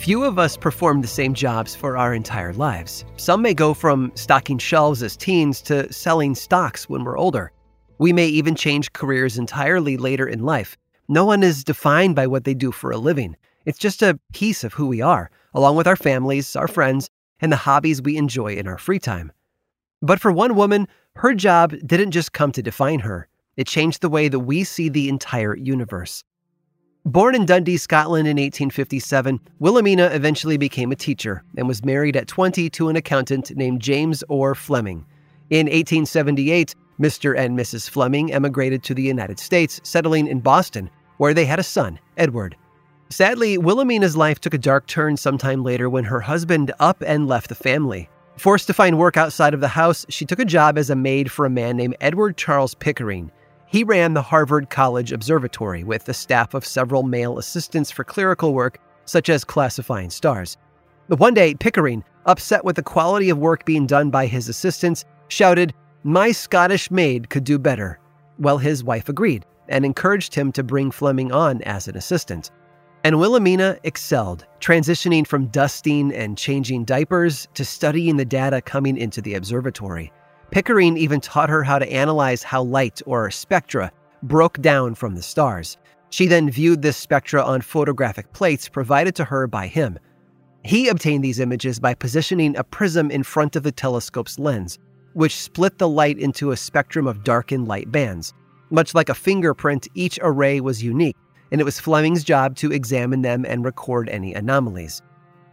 Few of us perform the same jobs for our entire lives. Some may go from stocking shelves as teens to selling stocks when we're older. We may even change careers entirely later in life. No one is defined by what they do for a living. It's just a piece of who we are, along with our families, our friends, and the hobbies we enjoy in our free time. But for one woman, her job didn't just come to define her, it changed the way that we see the entire universe. Born in Dundee, Scotland in 1857, Wilhelmina eventually became a teacher and was married at 20 to an accountant named James Orr Fleming. In 1878, Mr. and Mrs. Fleming emigrated to the United States, settling in Boston, where they had a son, Edward. Sadly, Wilhelmina's life took a dark turn sometime later when her husband up and left the family. Forced to find work outside of the house, she took a job as a maid for a man named Edward Charles Pickering. He ran the Harvard College Observatory with a staff of several male assistants for clerical work, such as classifying stars. One day, Pickering, upset with the quality of work being done by his assistants, shouted, My Scottish maid could do better. Well, his wife agreed and encouraged him to bring Fleming on as an assistant. And Wilhelmina excelled, transitioning from dusting and changing diapers to studying the data coming into the observatory. Pickering even taught her how to analyze how light, or spectra, broke down from the stars. She then viewed this spectra on photographic plates provided to her by him. He obtained these images by positioning a prism in front of the telescope's lens, which split the light into a spectrum of dark and light bands. Much like a fingerprint, each array was unique, and it was Fleming's job to examine them and record any anomalies.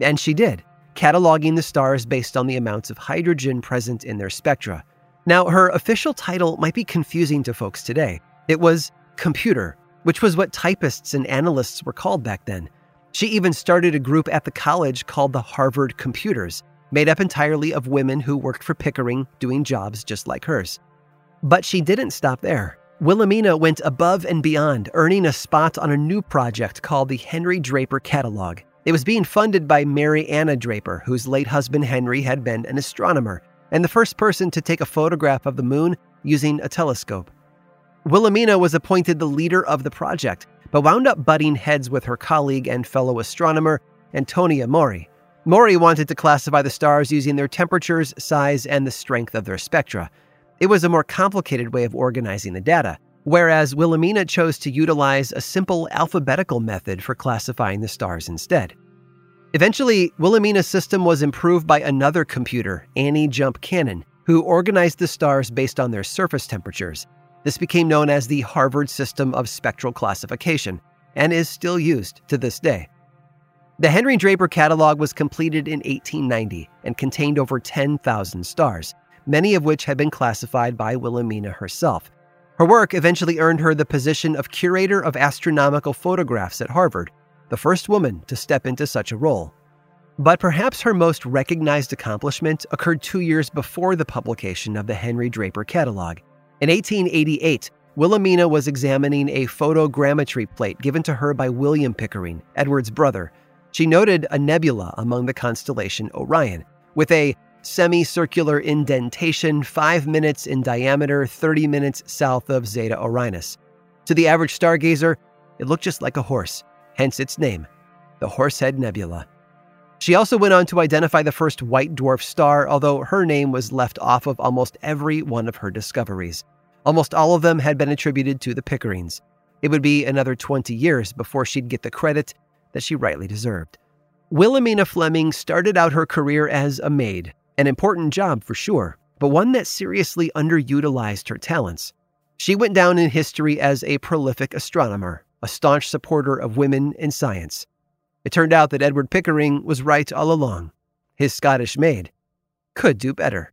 And she did cataloging the stars based on the amounts of hydrogen present in their spectra. Now, her official title might be confusing to folks today. It was computer, which was what typists and analysts were called back then. She even started a group at the college called the Harvard Computers, made up entirely of women who worked for Pickering doing jobs just like hers. But she didn't stop there. Wilhelmina went above and beyond, earning a spot on a new project called the Henry Draper Catalog. It was being funded by Mary Anna Draper, whose late husband Henry had been an astronomer and the first person to take a photograph of the moon using a telescope. Wilhelmina was appointed the leader of the project, but wound up butting heads with her colleague and fellow astronomer, Antonia Maury. Maury wanted to classify the stars using their temperatures, size, and the strength of their spectra. It was a more complicated way of organizing the data, whereas Wilhelmina chose to utilize a simple alphabetical method for classifying the stars instead. Eventually, Wilhelmina's system was improved by another computer, Annie Jump Cannon, who organized the stars based on their surface temperatures. This became known as the Harvard System of Spectral Classification and is still used to this day. The Henry Draper catalog was completed in 1890 and contained over 10,000 stars, many of which had been classified by Wilhelmina herself. Her work eventually earned her the position of curator of astronomical photographs at Harvard, the first woman to step into such a role. But perhaps her most recognized accomplishment occurred two years before the publication of the Henry Draper catalog. In 1888, Wilhelmina was examining a photogrammetry plate given to her by William Pickering, Edward's brother. She noted a nebula among the constellation Orion, with a semicircular indentation 5 minutes in diameter, 30 minutes south of Zeta Orionis. To the average stargazer, it looked just like a horse, hence its name, the Horsehead Nebula. She also went on to identify the first white dwarf star, although her name was left off of almost every one of her discoveries. Almost all of them had been attributed to the Pickerings. It would be another 20 years before she'd get the credit that she rightly deserved. Wilhelmina Fleming started out her career as a maid, an important job for sure, but one that seriously underutilized her talents. She went down in history as a prolific astronomer, a staunch supporter of women in science. It turned out that Edward Pickering was right all along. His Scottish maid could do better.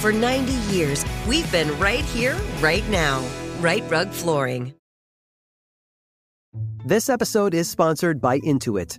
For 90 years, we've been right here, right now. Right Rug Flooring. This episode is sponsored by Intuit.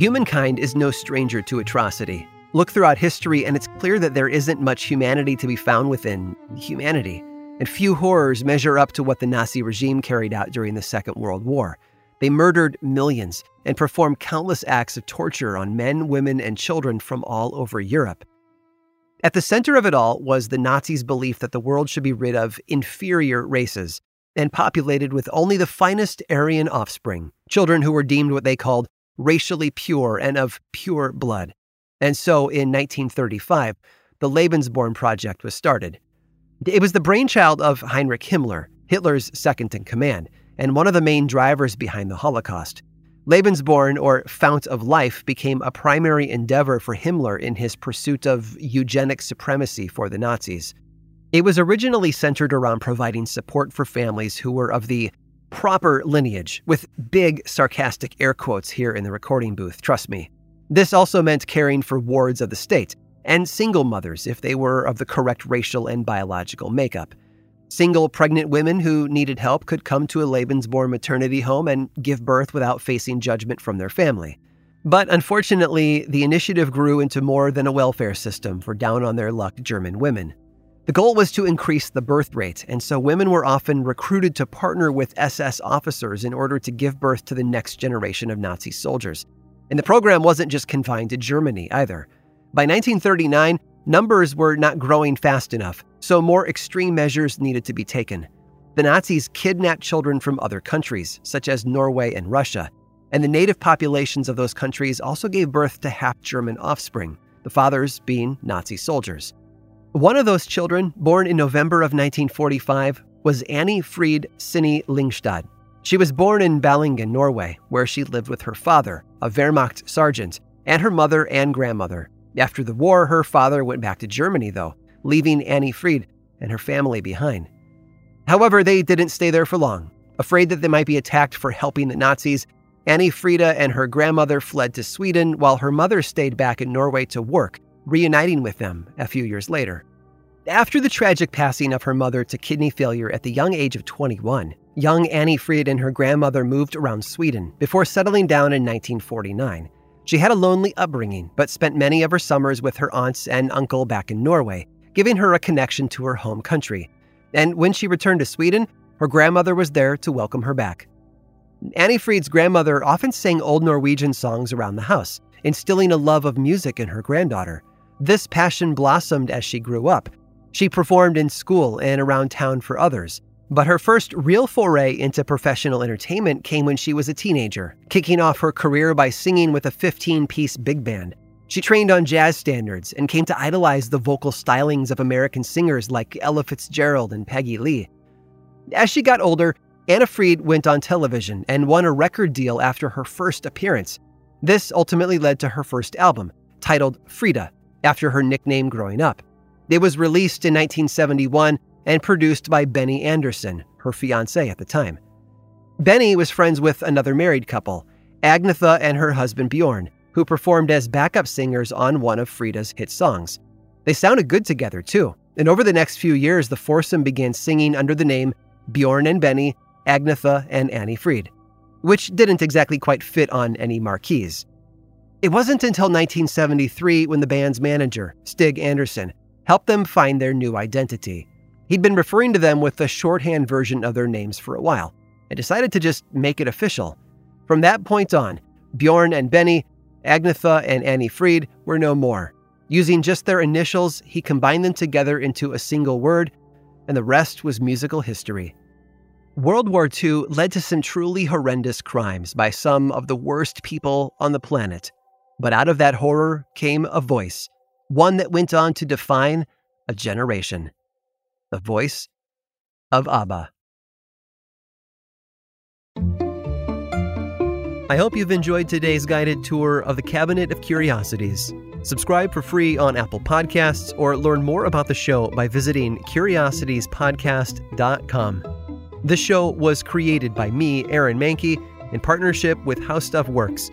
Humankind is no stranger to atrocity. Look throughout history, and it's clear that there isn't much humanity to be found within humanity. And few horrors measure up to what the Nazi regime carried out during the Second World War. They murdered millions and performed countless acts of torture on men, women, and children from all over Europe. At the center of it all was the Nazis' belief that the world should be rid of inferior races and populated with only the finest Aryan offspring, children who were deemed what they called racially pure and of pure blood. And so in 1935, the Lebensborn Project was started. It was the brainchild of Heinrich Himmler, Hitler's second in command, and one of the main drivers behind the Holocaust. Lebensborn, or Fount of Life, became a primary endeavor for Himmler in his pursuit of eugenic supremacy for the Nazis. It was originally centered around providing support for families who were of the proper lineage, with big sarcastic air quotes here in the recording booth, trust me. This also meant caring for wards of the state, and single mothers if they were of the correct racial and biological makeup. Single pregnant women who needed help could come to a Lebensborn maternity home and give birth without facing judgment from their family. But unfortunately, the initiative grew into more than a welfare system for down on their luck German women. The goal was to increase the birth rate, and so women were often recruited to partner with SS officers in order to give birth to the next generation of Nazi soldiers. And the program wasn't just confined to Germany either. By 1939, numbers were not growing fast enough, so more extreme measures needed to be taken. The Nazis kidnapped children from other countries, such as Norway and Russia, and the native populations of those countries also gave birth to half German offspring, the fathers being Nazi soldiers. One of those children, born in November of 1945, was Annie Fried Sinne Lingstad. She was born in Ballangen, Norway, where she lived with her father, a Wehrmacht sergeant, and her mother and grandmother. After the war, her father went back to Germany, though, leaving Anni-Frid and her family behind. However, they didn't stay there for long. Afraid that they might be attacked for helping the Nazis, Annie Frida and her grandmother fled to Sweden while her mother stayed back in Norway to work, reuniting with them a few years later. After the tragic passing of her mother to kidney failure at the young age of 21, young Anni-Frid and her grandmother moved around Sweden before settling down in 1949. She had a lonely upbringing, but spent many of her summers with her aunts and uncle back in Norway, giving her a connection to her home country. And when she returned to Sweden, her grandmother was there to welcome her back. Anni-Frid's grandmother often sang old Norwegian songs around the house, instilling a love of music in her granddaughter. This passion blossomed as she grew up. She performed in school and around town for others, but her first real foray into professional entertainment came when she was a teenager, kicking off her career by singing with a 15 piece big band. She trained on jazz standards and came to idolize the vocal stylings of American singers like Ella Fitzgerald and Peggy Lee. As she got older, Anni-Frid went on television and won a record deal after her first appearance. This ultimately led to her first album, titled Frida, after her nickname growing up. It was released in 1971 and produced by Benny Andersson, her fiance at the time. Benny was friends with another married couple, Agnetha and her husband Bjorn, who performed as backup singers on one of Frida's hit songs. They sounded good together, too, and over the next few years, the foursome began singing under the name Bjorn and Benny, Agnetha, and Anni-Frid, which didn't exactly quite fit on any marquees. It wasn't until 1973 when the band's manager, Stig Anderson, helped them find their new identity. He'd been referring to them with the shorthand version of their names for a while and decided to just make it official. From that point on, Bjorn and Benny, Agnetha and Anni-Frid were no more. Using just their initials, he combined them together into a single word, and the rest was musical history. World War II led to some truly horrendous crimes by some of the worst people on the planet. But out of that horror came a voice, one that went on to define a generation the voice of ABBA. I hope you've enjoyed today's guided tour of the Cabinet of Curiosities. Subscribe for free on Apple Podcasts or learn more about the show by visiting curiositiespodcast.com. This show was created by me, Aaron Mahnke, in partnership with How Stuff Works.